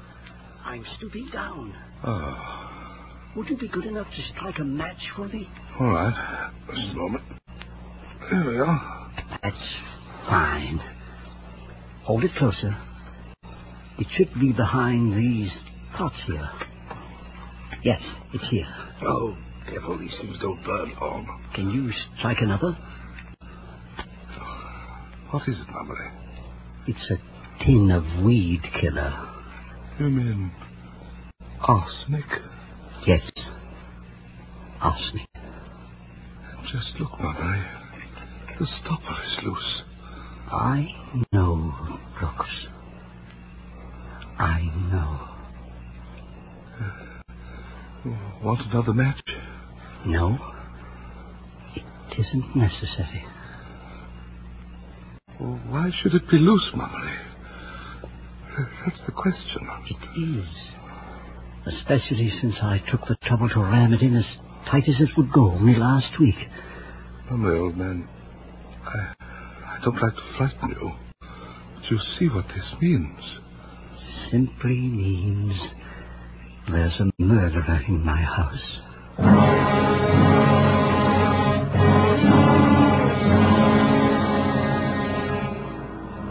I'm stooping down. Oh, Would you be good enough to strike a match for me? all right. Just a moment. There we are. That's fine. Hold it closer. It should be behind these pots here. Yes, it's here. Oh, devil, these things don't burn long. Can you strike another? What is it, Mummery? It's a tin of weed killer. You mean Arsenic? Yes. Arsenic. Just look, Mummery. The stopper is loose. I know, Brooks. I know. Want another match? No. It isn't necessary. Well, why should it be loose, Mummery? That's the question. It is. Especially since I took the trouble to ram it in as tight as it would go only last week. Mummery, old man, I, I don't like to frighten you, but you see what this means. Simply means there's a murderer in my house.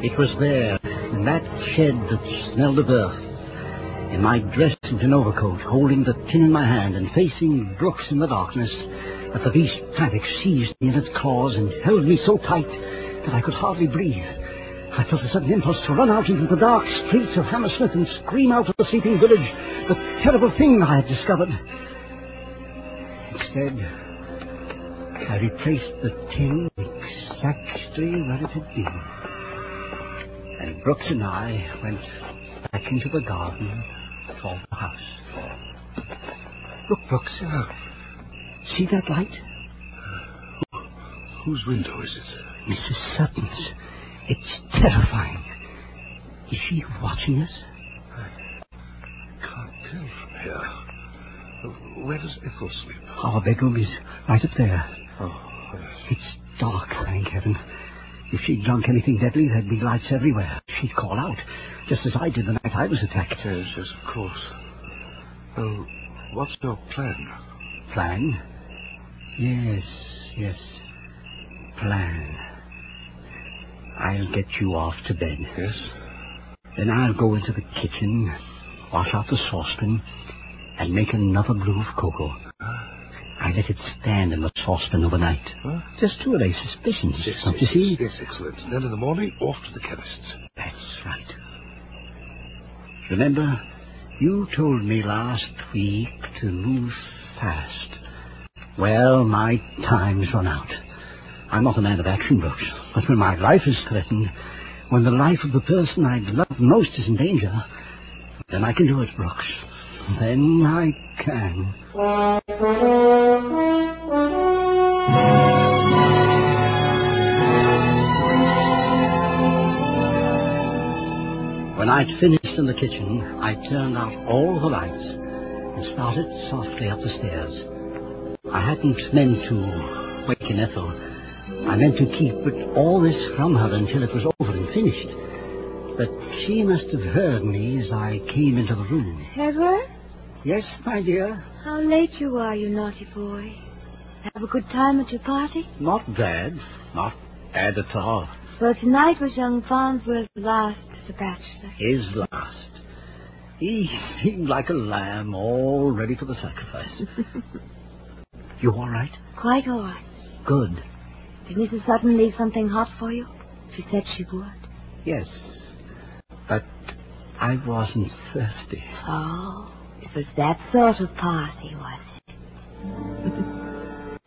It was there, in that shed that smelled of earth, in my dress and overcoat, holding the tin in my hand and facing Brooks in the darkness, that the beast panic seized me in its claws and held me so tight that I could hardly breathe. I felt a sudden impulse to run out into the dark streets of Hammersmith and scream out to the sleeping village the terrible thing I had discovered. Instead, I replaced the tin exactly where it had been. And Brooks and I went back into the garden toward the house. Look, Brooks. Uh, see that light? Whose window is it? Mrs. Sutton's. It's terrifying. Is she watching us? I can't tell from here. Where does Ethel sleep? Our bedroom is right up there. Oh, yes. It's dark, thank heaven. If she'd drunk anything deadly, there'd be lights everywhere. She'd call out, just as I did the night I was attacked. Yes, yes, of course. Well, what's your plan? Plan? Yes, yes. Plan. I'll get you off to bed. Yes? Then I'll go into the kitchen, wash out the saucepan, and make another brew of cocoa. I let it stand in the saucepan overnight. Huh? Just to allay suspicions, Yes, don't yes, you see? Yes, excellent. Then in the morning, off to the chemist's. That's right. Remember, you told me last week to move fast. Well, my time's run out. I'm not a man of action, Brooks, but when my life is threatened, when the life of the person I love most is in danger, then I can do it, Brooks. Then I can. When I'd finished in the kitchen, I turned out all the lights and started softly up the stairs. I hadn't meant to waken Ethel. I meant to keep all this from her until it was over and finished. But she must have heard me as I came into the room. Edward, Yes, my dear? how late you are, you naughty boy. Have a good time at your party? Not bad. Not bad at all. Well, tonight was young Farnsworth's last as a bachelor. His last. He seemed like a lamb all ready for the sacrifice. you all right? Quite all right. Good. Did Mrs. Sutton leave something hot for you? She said she would. Yes. But I wasn't thirsty. Oh, it was that sort of party, was it?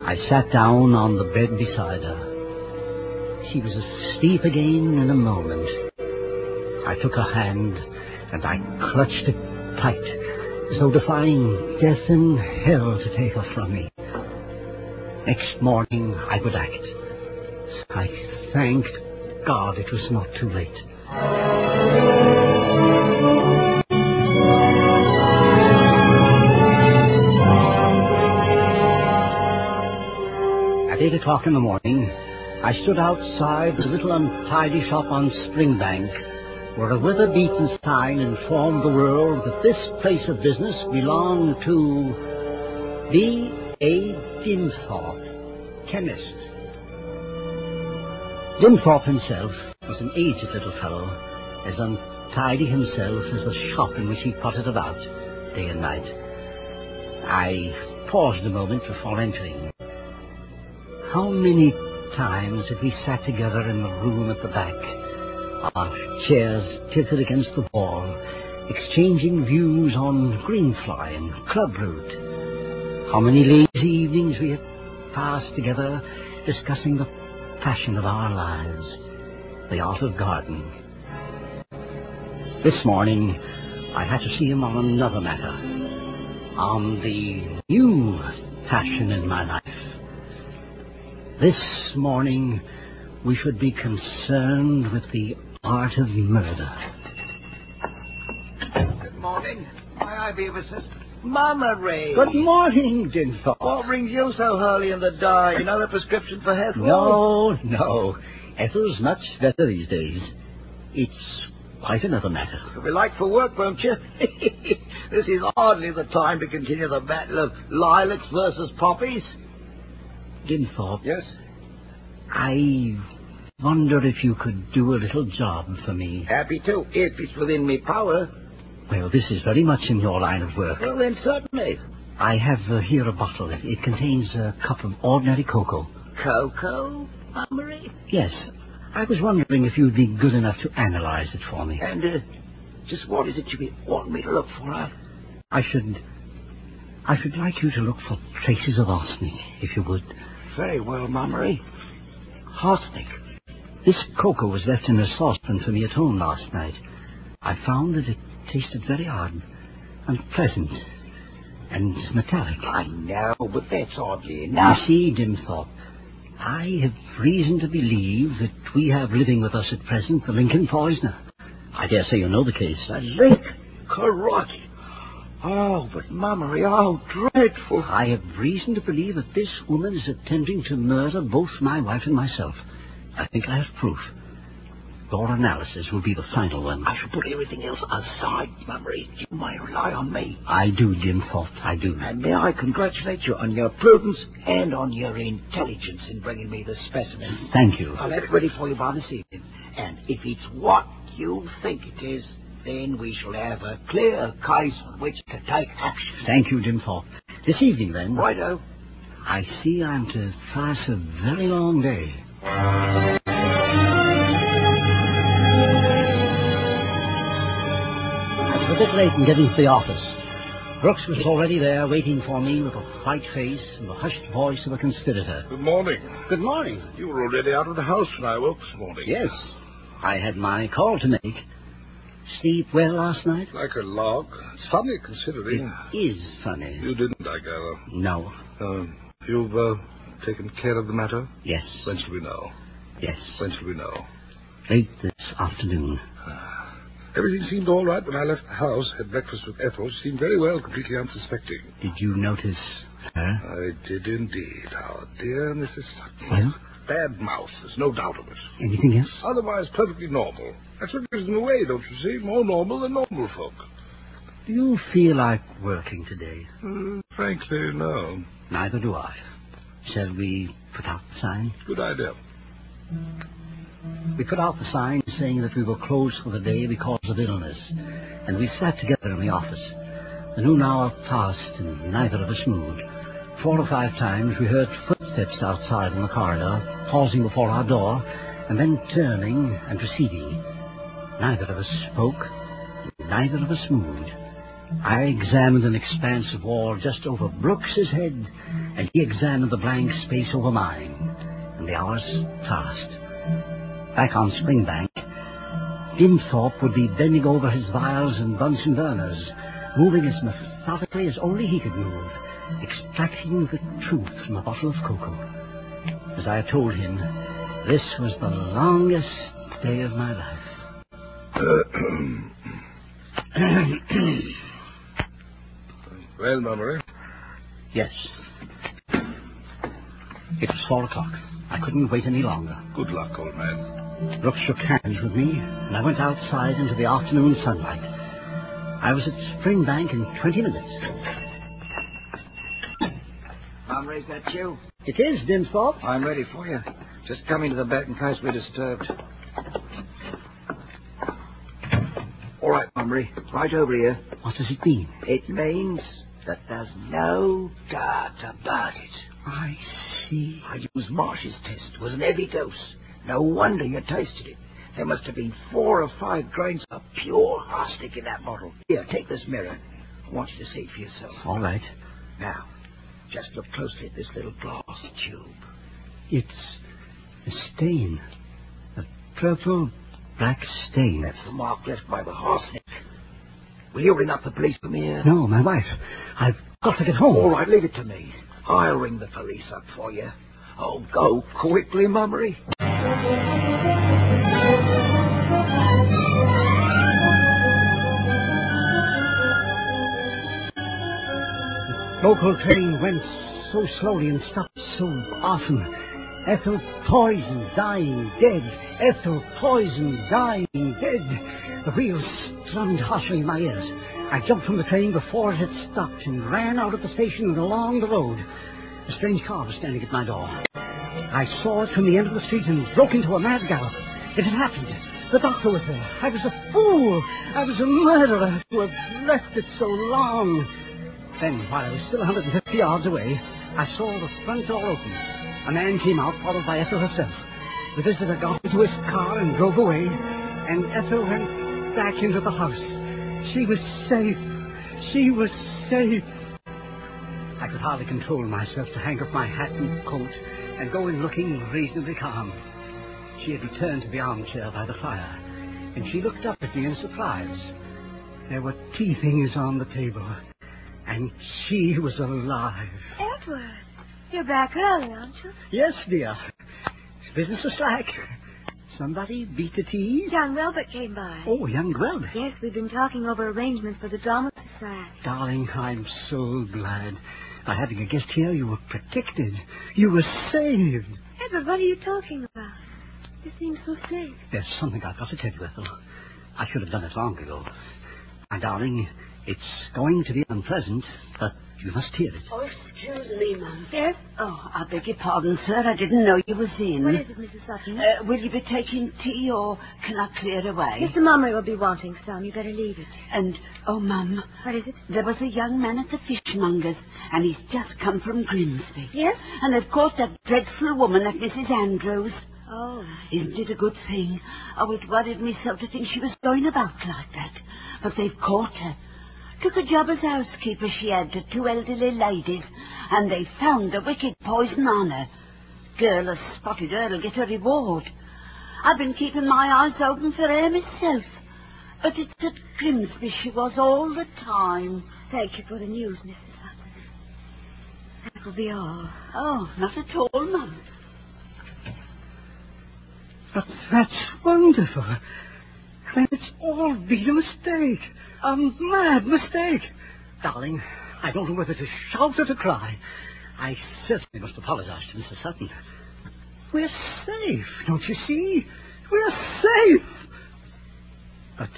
I sat down on the bed beside her. She was asleep again in a moment. I took her hand and I clutched it tight, as though defying death and hell to take her from me. Next morning I would act. I thanked God it was not too late. At eight o'clock in the morning, I stood outside the little untidy shop on Springbank, where a weather-beaten sign informed the world that this place of business belonged to B. A. Dimthorpe, chemist. Dimthorpe himself was an aged little fellow, as untidy himself as the shop in which he potted about day and night. I paused a moment before entering. How many times had we sat together in the room at the back, our chairs tilted against the wall, exchanging views on Greenfly and Club Root. How many lazy evenings we have passed together discussing the fashion of our lives, the art of gardening. This morning, I had to see him on another matter, on the new passion in my life. This morning, we should be concerned with the art of murder. Good morning. May I be of assistance? Mummery. Good morning, Dimthorpe. What brings you so early in the day? You know the prescription for Ethel? No, no. Ethel's much better these days. It's quite another matter. You'll be late for work, won't you? this is hardly the time to continue the battle of lilacs versus poppies. Dimthorpe. Yes? I wonder if you could do a little job for me. Happy to, if it's within me power. Well, this is very much in your line of work. Well, then, certainly. I have uh, here a bottle. It, it contains a cup of ordinary cocoa. Cocoa, Mummery? Yes. I was wondering if you'd be good enough to analyze it for me. And uh, just what is it you want me to look for? Huh? I should... I should like you to look for traces of arsenic, if you would. Very well, Mummery. Arsenic? This cocoa was left in a saucepan for me at home last night. I found that it tasted very odd, unpleasant, and metallic. I know, but that's oddly enough. You see, Dimthorpe, I have reason to believe that we have living with us at present the Lincoln poisoner. I dare say you know the case. The Lincoln? Karate. Oh, but Mummery, oh, dreadful. I have reason to believe that this woman is attempting to murder both my wife and myself. I think I have proof. Your analysis will be the final one. I shall put everything else aside, Mummery. You may rely on me. I do, Dimthorpe, I do. And may I congratulate you on your prudence and on your intelligence in bringing me the specimen. Thank you. I'll have it ready for you by this evening. And if it's what you think it is, then we shall have a clear case on which to take action. Thank you, Dimthorpe. This evening, then. Righto. I see I'm to pass a very long day. Bit late in getting to the office. Brooks was already there waiting for me with a white face and the hushed voice of a conspirator. Good morning. Good morning. You were already out of the house when I woke this morning. Yes. I had my call to make. Sleep well last night? Like a log. It's funny considering. It is funny. You didn't, I gather. No. Uh, you've uh, taken care of the matter? Yes. When shall we know? Yes. When shall we know? Late this afternoon. Everything seemed all right when I left the house, had breakfast with Ethel. She seemed very well, completely unsuspecting. Did you notice her? I did indeed. Our dear Mrs. Sutton. Well? Bad mouth, there's no doubt of it. Anything else? Otherwise, perfectly normal. That's what gives them away, don't you see? More normal than normal folk. Do you feel like working today? Uh, frankly, no. Neither do I. Shall we put out the sign? Good idea. We put out the sign saying that we were closed for the day because of illness, and we sat together in the office. The noon hour passed, and neither of us moved. Four or five times we heard footsteps outside in the corridor, pausing before our door, and then turning and receding. Neither of us spoke, neither of us moved. I examined an expanse of wall just over Brooks's head, and he examined the blank space over mine, and the hours passed. Back on Springbank, Dimthorpe would be bending over his vials and Bunsen burners, moving as methodically as only he could move, extracting the truth from a bottle of cocoa. As I told him, this was the longest day of my life. well, Mummery? Yes. It was four o'clock. I couldn't wait any longer. Good luck, old man. Brooks shook hands with me, and I went outside into the afternoon sunlight. I was at Springbank in 20 minutes. Mummery, is that you? It is, Dimthorpe. I'm ready for you. Just come into the back in case we're disturbed. All right, Mummery. Right over here. What does it mean? It means that there's no doubt about it. I see. I used Marsh's test. It was an heavy dose. No wonder you tasted it. There must have been four or five grains of pure arsenic in that bottle. Here, take this mirror. I want you to see it for yourself. All right. Now, just look closely at this little glass tube. It's a stain. A purple black stain. That's the mark left by the arsenic. Will you ring up the police for me here? No, my wife. I've got to get home. All right, leave it to me. I'll ring the police up for you. Oh, go quickly, Mummery. Local train went so slowly and stopped so often. Ethel poisoned, dying, dead. Ethel poisoned, dying, dead. The wheels strummed harshly in my ears. I jumped from the train before it had stopped and ran out of the station and along the road. A strange car was standing at my door. I saw it from the end of the street and broke into a mad gallop. It had happened. The doctor was there. I was a fool. I was a murderer to have left it so long. Then, while I was still 150 yards away, I saw the front door open. A man came out, followed by Ethel herself. The visitor got into his car and drove away, and Ethel went back into the house. She was safe. She was safe. I could hardly control myself to hang up my hat and coat and going looking reasonably calm. She had returned to the armchair by the fire, and she looked up at me in surprise. There were tea things on the table, and she was alive. Edward, you're back early, aren't you? Yes, dear. Business is slack. Somebody beat the tea? Young Welbeck came by. Oh, young Welbeck. Yes, we've been talking over arrangements for the drama society. Darling, I'm so glad. By having a guest here, you were protected. You were saved. Edward, what are you talking about? You seem so safe. There's something I've got to tell you, Ethel. I should have done it long ago. My darling, it's going to be unpleasant, but you must hear it. Oh, excuse me, Mum. Yes? Oh, I beg your pardon, sir. I didn't know you was in. What is it, Mrs. Sutton? Uh, will you be taking tea, or can I clear away? Mr. Mummery will be wanting some. You better leave it. And, oh, Mum. What is it? There was a young man at the fishmonger's, and he's just come from Grimsby. Yes? And of course, that dreadful woman at Mrs. Andrews. Oh. Isn't it a good thing? Oh, it worried me so to think she was going about like that. But they've caught her. Took a job as housekeeper she had to two elderly ladies, and they found the wicked poison on her. Girl has spotted her'll get a reward. I've been keeping my eyes open for her myself. But it's at Grimsby she was all the time. Thank you for the news, Mrs. Sutton. That will be all. Oh, not at all, Mum. But that's wonderful. Then it's all been a mistake. A mad mistake. Darling, I don't know whether to shout or to cry. I certainly must apologize to Mrs. Sutton. We're safe, don't you see? We're safe. But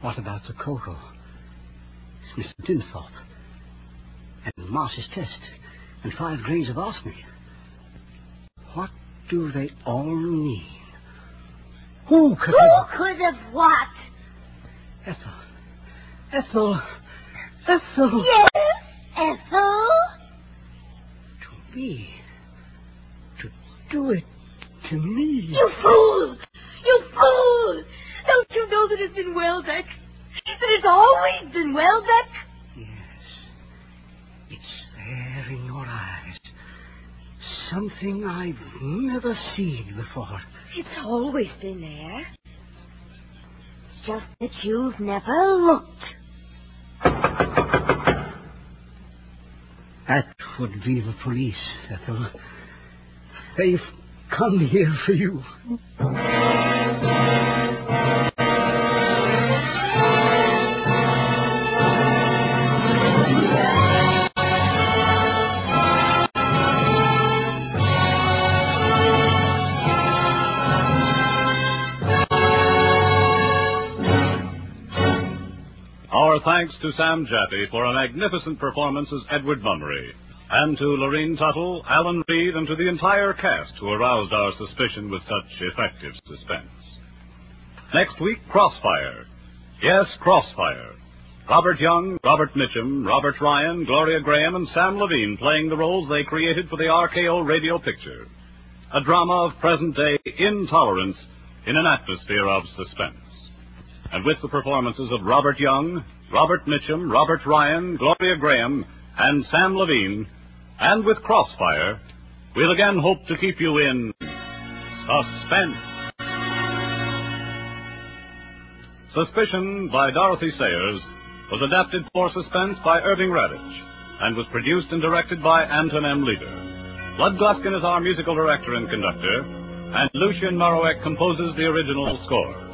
what about the cocoa? Mr. Dimthorpe. And Marsh's test. And five grains of arsenic. What do they all mean? Who could Who have... could have what? Ethel. Ethel. Ethel. Yes, Ethel? To me. To do it to me. You fool! You fool! Don't you know that it's been Welbeck? That it's always been Welbeck? Yes. It's there in your eyes. Something I've never seen before. It's always been there. It's just that you've never looked. That would be the police, Ethel. They've come here for you. Thanks to Sam Jaffe for a magnificent performance as Edward Mummery, and to Lorene Tuttle, Alan Reed, and to the entire cast who aroused our suspicion with such effective suspense. Next week, Crossfire. Yes, Crossfire. Robert Young, Robert Mitchum, Robert Ryan, Gloria Grahame, and Sam Levene playing the roles they created for the RKO radio picture. a drama of present day intolerance in an atmosphere of suspense. And with the performances of Robert Young, Robert Mitchum, Robert Ryan, Gloria Grahame, and Sam Levene, and with Crossfire, we'll again hope to keep you in suspense. Suspicion by Dorothy Sayers was adapted for suspense by Irving Radich and was produced and directed by Anton M. Leader. Lud Gluskin is our musical director and conductor, and Lucien Moraweck composes the original scores.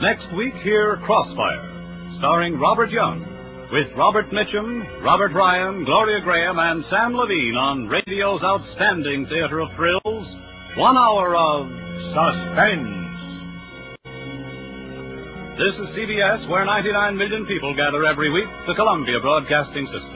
Next week, hear Crossfire, starring Robert Young, with Robert Mitchum, Robert Ryan, Gloria Grahame, and Sam Levene on radio's outstanding theater of thrills, one hour of suspense. This is CBS, where 99 million people gather every week, the Columbia Broadcasting System.